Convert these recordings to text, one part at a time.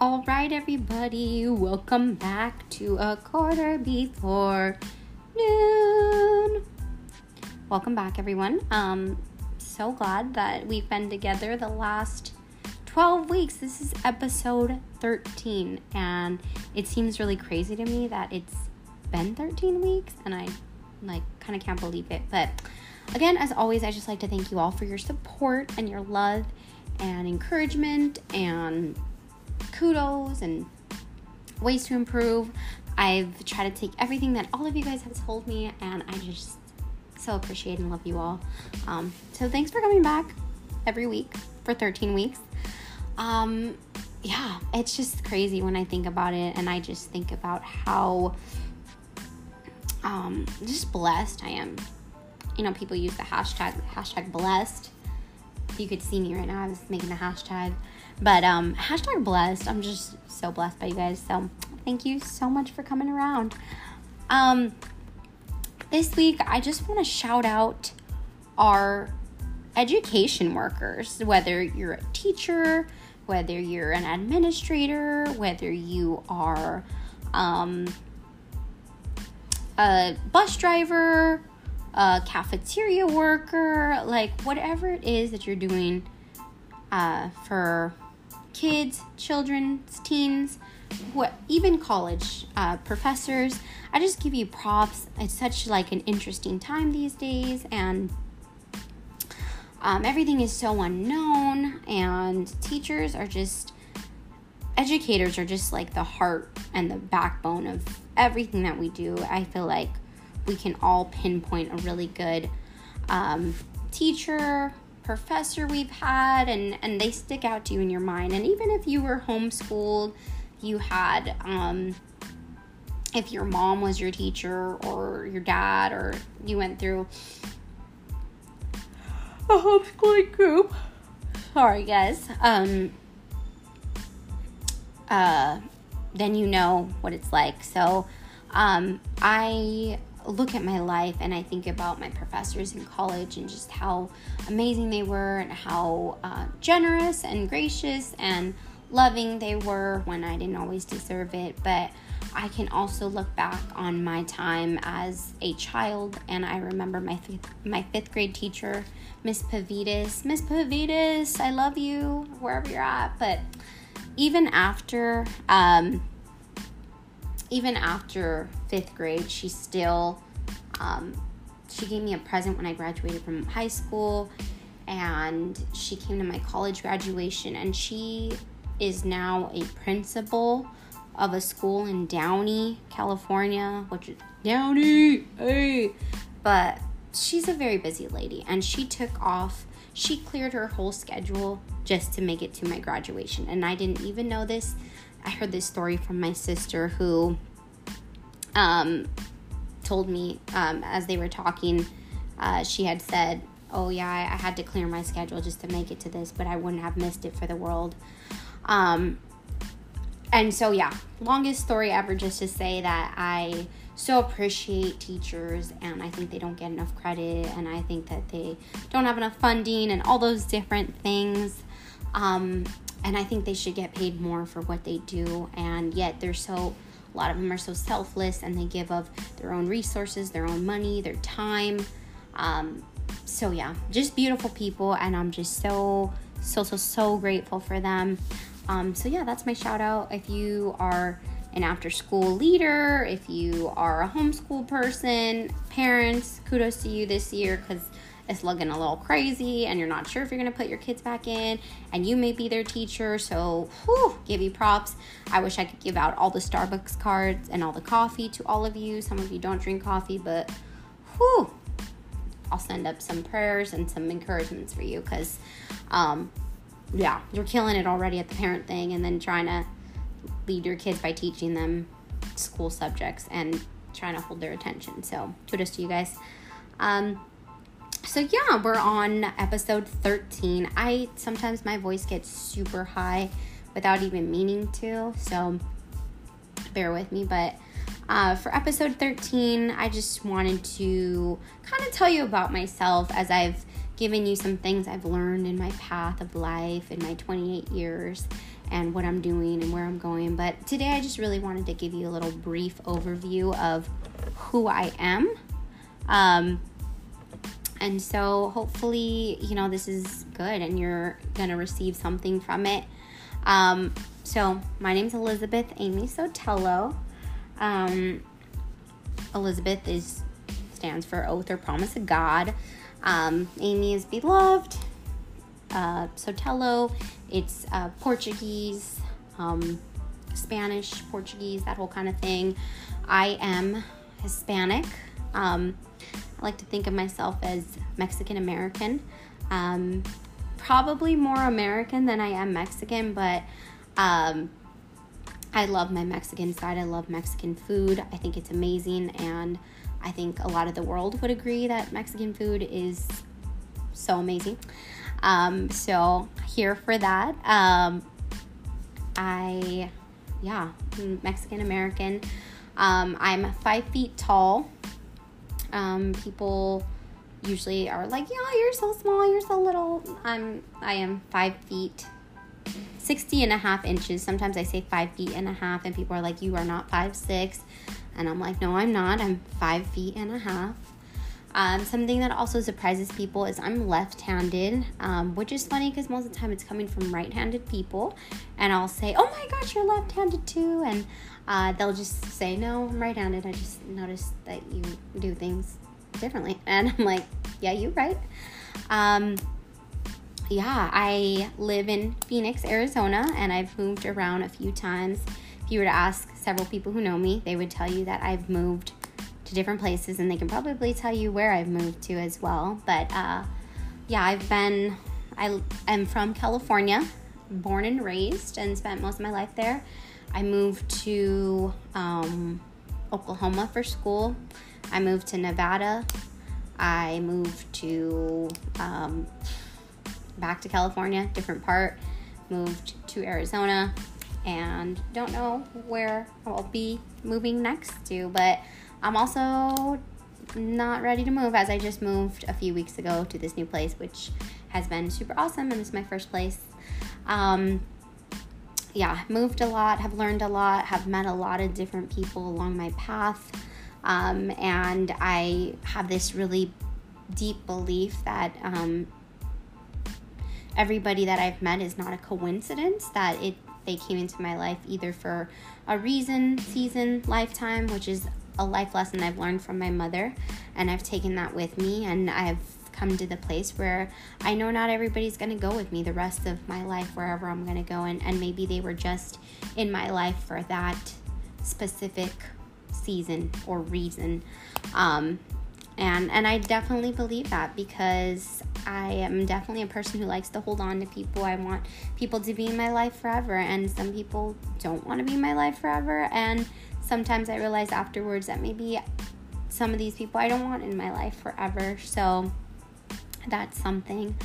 All right, everybody, welcome back to a quarter before noon. Welcome back, everyone. Um, so glad that we've been together the last 12 weeks. This is episode 13, and it seems really crazy to me that it's been 13 weeks, and I like kind of can't believe it. But again, as always, I just like to thank you all for your support and your love and encouragement and kudos and ways to improve. I've tried to take everything that all of you guys have told me, and I just so appreciate and love you all. Um, so thanks for coming back every week for 13 weeks. Um, yeah, it's just crazy when I think about it, and I just think about how um, just blessed I am. You know, people use the hashtag hashtag blessed. You could see me right now. I was making the hashtag but um, hashtag blessed. I'm just so blessed by you guys. So thank you so much for coming around. Um, this week, I just want to shout out our education workers, whether you're a teacher, whether you're an administrator, whether you are um, a bus driver, a cafeteria worker, like whatever it is that you're doing uh, for kids, children, teens, what even college uh, professors. I just give you props. It's such like an interesting time these days, and um, everything is so unknown. And teachers are just educators are just like the heart and the backbone of everything that we do. I feel like we can all pinpoint a really good um, teacher, professor we've had and and they stick out to you in your mind. And even if you were homeschooled you had um, if your mom was your teacher or your dad or you went through a homeschooling group sorry guys um uh then you know what it's like. So um i look at my life and I think about my professors in college and just how amazing they were and how uh, generous and gracious and loving they were when I didn't always deserve it. But I can also look back on my time as a child and I remember my fifth, my fifth grade teacher, Miss Pavitas. Miss Pavitas, I love you wherever you're at. But even after, um, even after fifth grade, she still, um, she gave me a present when I graduated from high school, and she came to my college graduation, and she is now a principal of a school in Downey, California, which is Downey, hey, but she's a very busy lady, and she took off. She cleared her whole schedule just to make it to my graduation, and I didn't even know this I heard this story from my sister who um, told me um, as they were talking, uh, she had said, Oh, yeah, I, I, had to clear my schedule just to make it to this, but I wouldn't have missed it for the world. Um, and so, yeah, longest story ever just to say that I so appreciate teachers and I think they don't get enough credit and I think that they don't have enough funding and all those different things. Um, and I think they should get paid more for what they do. And yet they're so, lot of them are so selfless and they give of their own resources, their own money, their time. Um, so yeah, just beautiful people, and I'm just so, so, so, so grateful for them. Um, so yeah, that's my shout out. If you are an after school leader, if you are a homeschool person, parents, kudos to you this year because it's looking a little crazy and you're not sure if you're going to put your kids back in and you may be their teacher. So whew, give you props. I wish i could give out all the starbucks cards and all the coffee to all of you. Some of you don't drink coffee but whew, i'll send up some prayers and some encouragements for you because um, yeah you're killing it already at the parent thing and then trying to lead your kids by teaching them school subjects and trying to hold their attention. So kudos to you guys. Um, so yeah, we're on episode 13. I sometimes my voice gets super high without even meaning to, so bear with me. But uh, for episode 13, I just wanted to kind of tell you about myself as I've given you some things I've learned in my path of life in my 28 years and what I'm doing and where I'm going. But today I just really wanted to give you a little brief overview of who I am. Um, and so hopefully, you know, this is good and you're going to receive something from it. Um, so my name's Elizabeth Amy Sotelo. Um, Elizabeth is stands for oath or promise of God. Um, Amy is beloved. Uh, Sotelo, it's uh, Portuguese, um, Spanish, Portuguese, that whole kind of thing. I am Hispanic. Um, I like to think of myself as Mexican American. Um, probably more American than I am Mexican, but um, I love my Mexican side. I love Mexican food. I think it's amazing, and I think a lot of the world would agree that Mexican food is so amazing. Um, so here for that. Um, I, yeah, Mexican American. Um, I'm five feet tall. Um, people usually are like, "Yeah, you're so small. You're so little." I'm. I am five feet 60 and a half inches. Sometimes I say five feet and a half, and people are like, You are not five six. And I'm like, No, I'm not. I'm five feet and a half. Um, something that also surprises people is I'm left handed, um, which is funny because most of the time it's coming from right handed people. And I'll say, Oh my gosh, you're left handed too. And uh, they'll just say, No, I'm right handed. I just noticed that you do things differently. And I'm like, Yeah, you're right. Um, yeah, I live in Phoenix, Arizona, and I've moved around a few times. If you were to ask several people who know me, they would tell you that I've moved to different places, and they can probably tell you where I've moved to as well. But uh, yeah, I've been, I am from California, born and raised, and spent most of my life there. I moved to um, Oklahoma for school. I moved to Nevada. I moved to um, back to California, different part, moved to Arizona, and don't know where I'll be moving next to, but I'm also not ready to move as I just moved a few weeks ago to this new place, which has been super awesome, and it's my first place. Um, yeah, moved a lot, have learned a lot, have met a lot of different people along my path. Um, and I have this really deep belief that um, everybody that I've met is not a coincidence that it they came into my life either for a reason, season, lifetime, which is a life lesson I've learned from my mother and I've taken that with me and I've come to the place where I know not everybody's going to go with me the rest of my life wherever I'm going to go and and maybe they were just in my life for that specific season or reason um and and I definitely believe that because I am definitely a person who likes to hold on to people. I want people to be in my life forever, and some people don't want to be in my life forever. And sometimes I realize afterwards that maybe some of these people I don't want in my life forever. So that's something.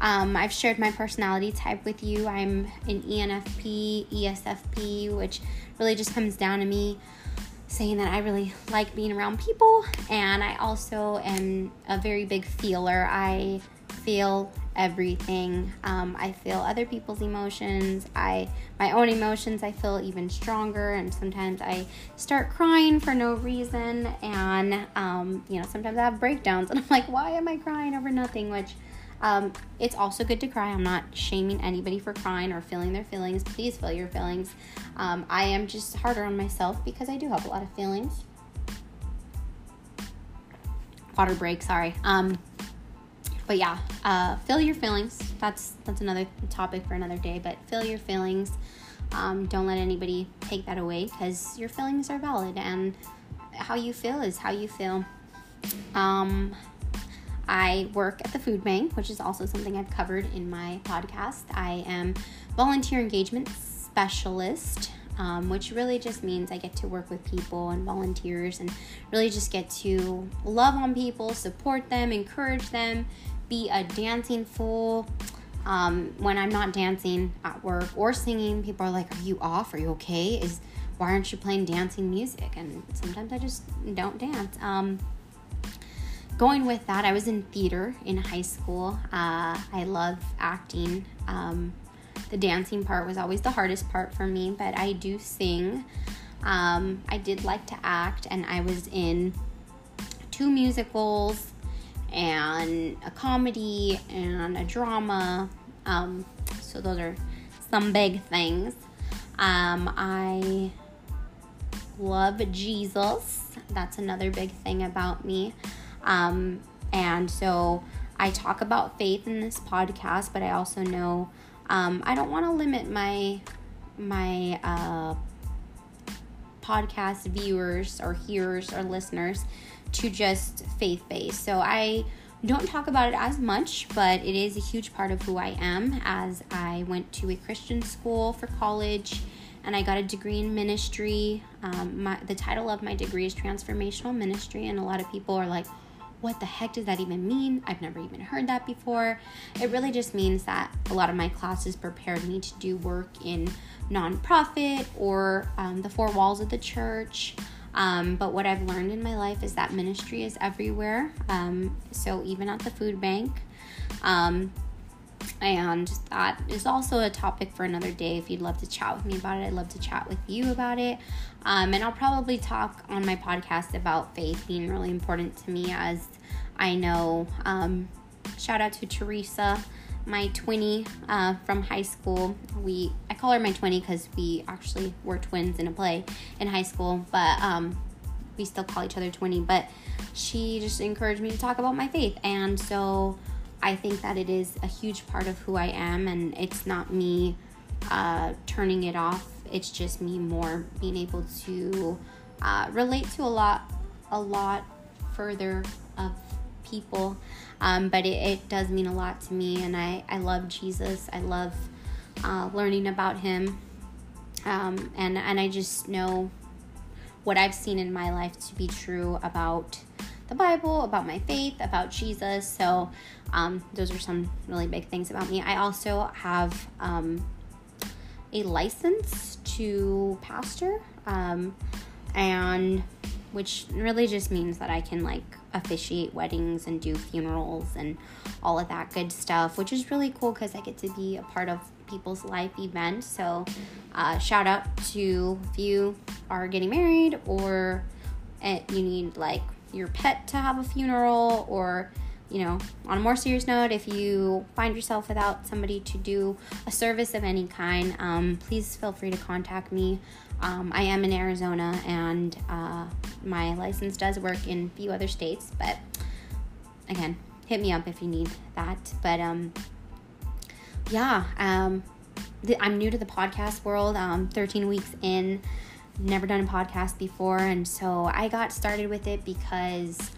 Um, I've shared my personality type with you. I'm an ENFP, ESFP, which really just comes down to me saying that I really like being around people and I also am a very big feeler. I feel everything. Um, I feel other people's emotions. I my own emotions. I feel even stronger, and sometimes I start crying for no reason. And um, you know, sometimes I have breakdowns, and I'm like, why am I crying over nothing? Which um, it's also good to cry. I'm not shaming anybody for crying or feeling their feelings. Please feel your feelings. Um, I am just harder on myself because I do have a lot of feelings. Water break, sorry. But yeah, uh, feel your feelings. That's that's another topic for another day. But feel your feelings. Um, don't let anybody take that away because your feelings are valid and how you feel is how you feel. Um, I work at the food bank, which is also something I've covered in my podcast. I am volunteer engagement specialist, um, which really just means I get to work with people and volunteers and really just get to love on people, support them, encourage them, be a dancing fool. Um, when I'm not dancing at work or singing, people are like, "Are you off? Are you okay? Is why aren't you playing dancing music?" And sometimes I just don't dance. Um, going with that, I was in theater in high school. Uh, I love acting. Um, the dancing part was always the hardest part for me, but I do sing. Um, I did like to act, and I was in two musicals and a comedy and a drama. Um, so those are some big things. Um, I love Jesus. That's another big thing about me. Um, and so I talk about faith in this podcast, but I also know um, I don't want to limit my my uh, podcast viewers or hearers or listeners to just faith based. So I don't talk about it as much, but it is a huge part of who I am as I went to a Christian school for college and I got a degree in ministry. Um, my, the title of my degree is Transformational Ministry, and a lot of people are like, what the heck does that even mean? I've never even heard that before. It really just means that a lot of my classes prepared me to do work in nonprofit or um, the four walls of the church. Um, but what I've learned in my life is that ministry is everywhere. Um, so even at the food bank. Um, and that is also a topic for another day. If you'd love to chat with me about it, I'd love to chat with you about it. Um, and I'll probably talk on my podcast about faith being really important to me, as I know. Um, shout out to Teresa my 20 uh, from high school. We I call her my 20 because we actually were twins in a play in high school, but um, we still call each other 20. But she just encouraged me to talk about my faith, and so I think that it is a huge part of who I am, and it's not me uh, turning it off. It's just me more being able to uh, relate to a lot, a lot further of people um, but it, it, does mean a lot to me, and I, I love Jesus. I love uh, learning about him. Um, and, and I just know what I've seen in my life to be true about the Bible, about my faith, about Jesus. So, um, those are some really big things about me. I also have um, a license to pastor, um, and which really just means that I can like officiate weddings and do funerals and all of that good stuff, which is really cool because I get to be a part of people's life events. So, uh, shout out to if you are getting married or uh, you need like your pet to have a funeral or you know, on a more serious note, if you find yourself without somebody to do a service of any kind, um, please feel free to contact me. Um, I am in Arizona and uh, my license does work in a few other states, but again, hit me up if you need that. But um, yeah, um, th- I'm new to the podcast world. Um, 13 weeks in, never done a podcast before, and so I got started with it because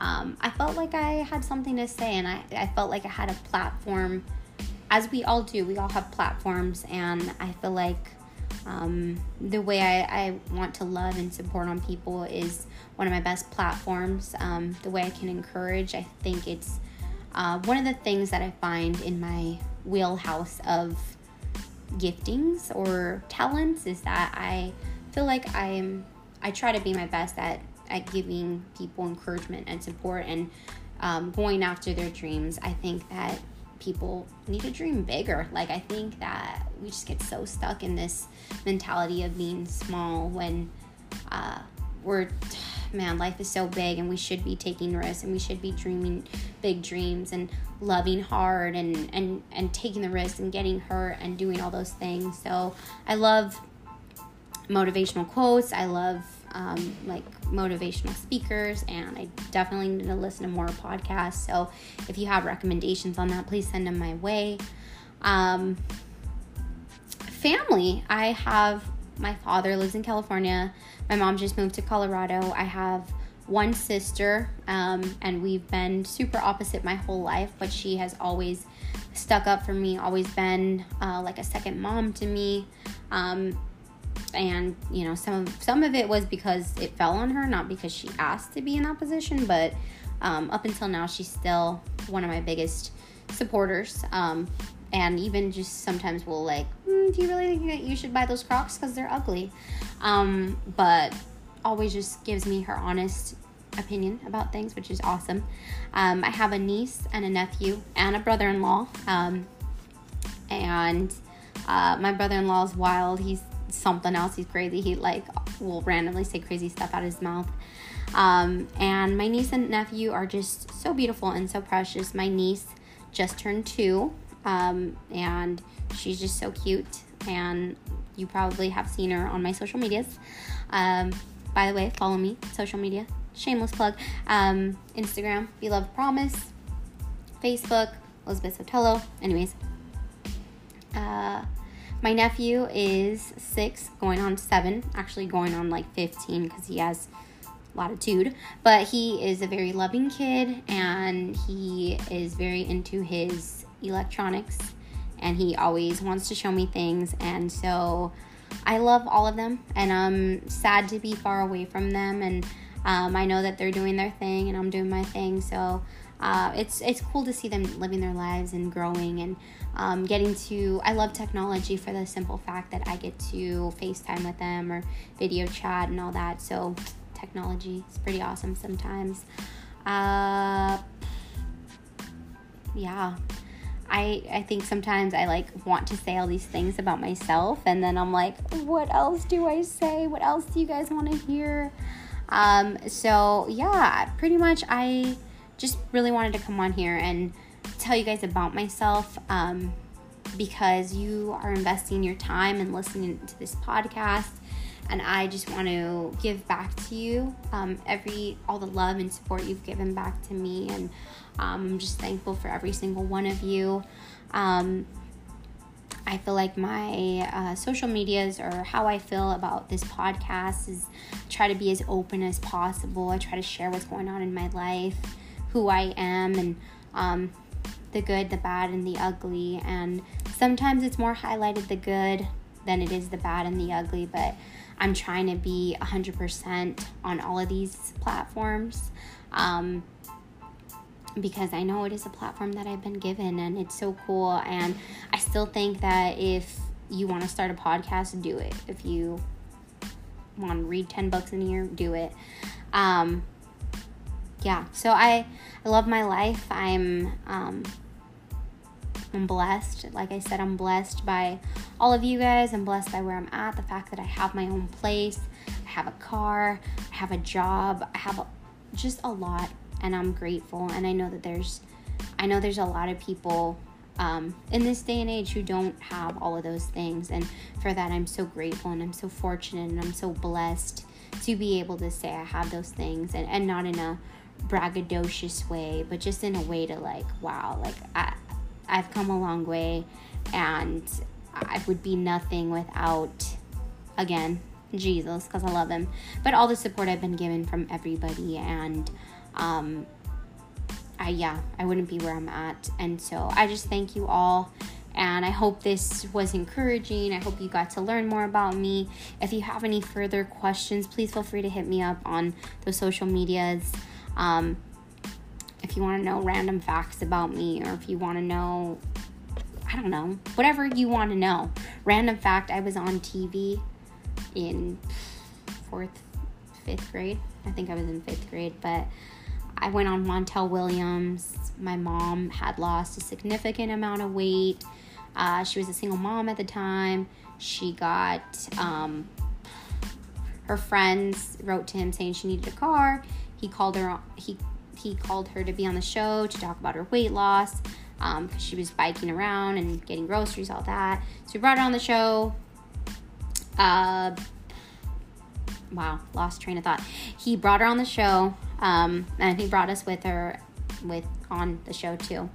um, I felt like I had something to say, and I, I felt like I had a platform, as we all do. We all have platforms, and I feel like um, the way I, I want to love and support on people is one of my best platforms. Um, the way I can encourage, I think it's uh, one of the things that I find in my wheelhouse of giftings or talents is that I feel like I'm I try to be my best at at giving people encouragement and support and um, going after their dreams. I think that people need to dream bigger. Like, I think that we just get so stuck in this mentality of being small when uh, we're, man, life is so big and we should be taking risks and we should be dreaming big dreams and loving hard and, and, and taking the risks and getting hurt and doing all those things. So, I love motivational quotes. I love um, like motivational speakers, and I definitely need to listen to more podcasts. So if you have recommendations on that, please send them my way. Um, family, I have my father lives in California. My mom just moved to Colorado. I have one sister, um, and we've been super opposite my whole life, but she has always stuck up for me, always been uh, like a second mom to me. Um, and you know some of some of it was because it fell on her not because she asked to be in that position but um, up until now she's still one of my biggest supporters. Um, and even just sometimes we'll like mm, do you really think that you should buy those crocs? Because they're ugly. Um, but always just gives me her honest opinion about things which is awesome. Um, i have a niece and a nephew and a brother-in-law um, and Uh, my brother in law is wild. He's something else. He's crazy. He like will randomly say crazy stuff out of his mouth. Um, and my niece and nephew are just so beautiful and so precious. My niece just turned two, um, and she's just so cute. And you probably have seen her on my social medias. Um, by the way, follow me, social media, shameless plug. Um, Instagram, Beloved Promise, Facebook, Elizabeth Sotelo. Anyways, uh, my nephew is six, going on seven, actually going on like 15 because he has latitude. But he is a very loving kid and he is very into his electronics and he always wants to show me things. And so I love all of them and I'm sad to be far away from them. And um, I know that they're doing their thing and I'm doing my thing. So uh, it's it's cool to see them living their lives and growing and um, getting to. I love technology for the simple fact that I get to FaceTime with them or video chat and all that. So technology is pretty awesome sometimes. Uh, yeah. I, I think sometimes I like want to say all these things about myself and then I'm like, what else do I say? What else do you guys want to hear? Um, so yeah, pretty much I just really wanted to come on here and tell you guys about myself um, because you are investing your time and listening to this podcast and i just want to give back to you um, every all the love and support you've given back to me and um, i'm just thankful for every single one of you um, I feel like my uh, social medias or how I feel about this podcast is try to be as open as possible. I try to share what's going on in my life who I am and um, the good, the bad, and the ugly. And sometimes it's more highlighted the good than it is the bad and the ugly, but I'm trying to be 100% on all of these platforms um, because I know it is a platform that I've been given and it's so cool. And I still think that if you want to start a podcast, do it. If you want to read 10 books in a year, do it. Um, yeah, so I I love my life. I'm um, I'm blessed. Like I said, I'm blessed by all of you guys. I'm blessed by where I'm at. The fact that I have my own place, I have a car, I have a job, I have a, just a lot, and I'm grateful. And I know that there's I know there's a lot of people um, in this day and age who don't have all of those things. And for that, I'm so grateful and I'm so fortunate and I'm so blessed to be able to say I have those things and, and not in a braggadocious way, but just in a way to like, wow, like I, I've come a long way and I would be nothing without, again, Jesus, because I love him, but all the support I've been given from everybody and, um, I, yeah, I wouldn't be where I'm at. And so I just thank you all. And I hope this was encouraging. I hope you got to learn more about me. If you have any further questions, please feel free to hit me up on the social medias. Um, if you want to know random facts about me, or if you want to know, I don't know, whatever you want to know. Random fact I was on TV in fourth, fifth grade. I think I was in fifth grade, but I went on Montel Williams. My mom had lost a significant amount of weight. Uh, she was a single mom at the time. She got um, her friends wrote to him saying she needed a car. He called her. He he called her to be on the show to talk about her weight loss um, because she was biking around and getting groceries, all that. So he brought her on the show. Uh, wow, lost train of thought. He brought her on the show, um, and he brought us with her with on the show too.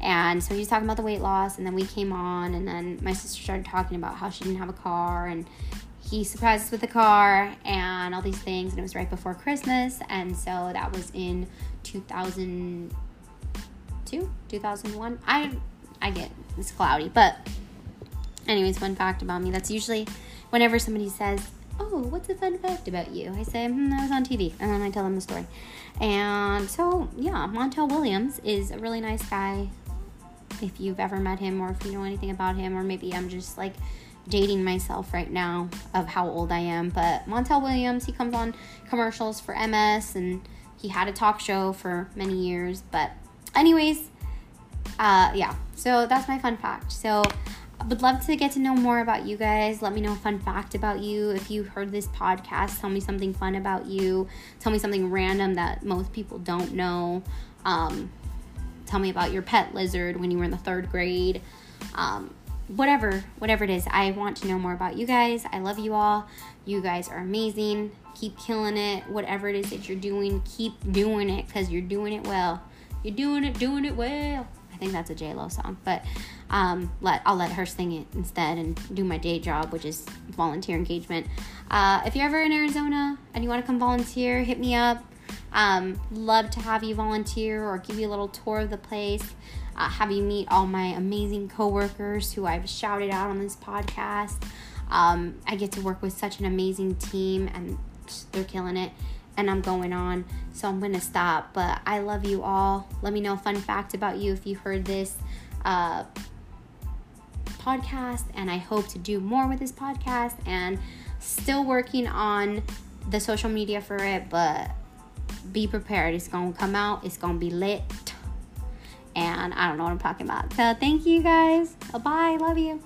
And so he was talking about the weight loss, and then we came on, and then my sister started talking about how she didn't have a car, and he surprised us with a car and all these things, and it was right before Christmas, and so that was in 2002, 2001. I I get it's cloudy, but anyways, fun fact about me. That's usually whenever somebody says, "Oh, what's a fun fact about you?" I say, hmm, "I was on TV," and then I tell them the story. And so, yeah, Montel Williams is a really nice guy. If you've ever met him, or if you know anything about him, or maybe I'm just like dating myself right now of how old I am, but Montel Williams, he comes on commercials for MS and he had a talk show for many years. But, anyways, uh, yeah, so that's my fun fact. So, I would love to get to know more about you guys. Let me know a fun fact about you. If you heard this podcast, tell me something fun about you. Tell me something random that most people don't know. Um, tell me about your pet lizard when you were in the third grade. Um, whatever, whatever it is. I want to know more about you guys. I love you all. You guys are amazing. Keep killing it. Whatever it is that you're doing, keep doing it because you're doing it well. You're doing it, doing it well. I think that's a J Lo song, but um, let I'll let her sing it instead and do my day job, which is volunteer engagement. Uh, if you're ever in Arizona and you want to come volunteer, hit me up. Um, love to have you volunteer or give you a little tour of the place. Uh, have you meet all my amazing coworkers who I've shouted out on this podcast. Um, I get to work with such an amazing team and they're killing it. And I'm going on, so I'm gonna stop. But I love you all. Let me know a fun fact about you if you heard this. Uh, podcast, and I hope to do more with this podcast and still working on the social media for it, but be prepared. It's gonna come out, it's gonna be lit. And I don't know what I'm talking about. So thank you guys. Bye. Love you.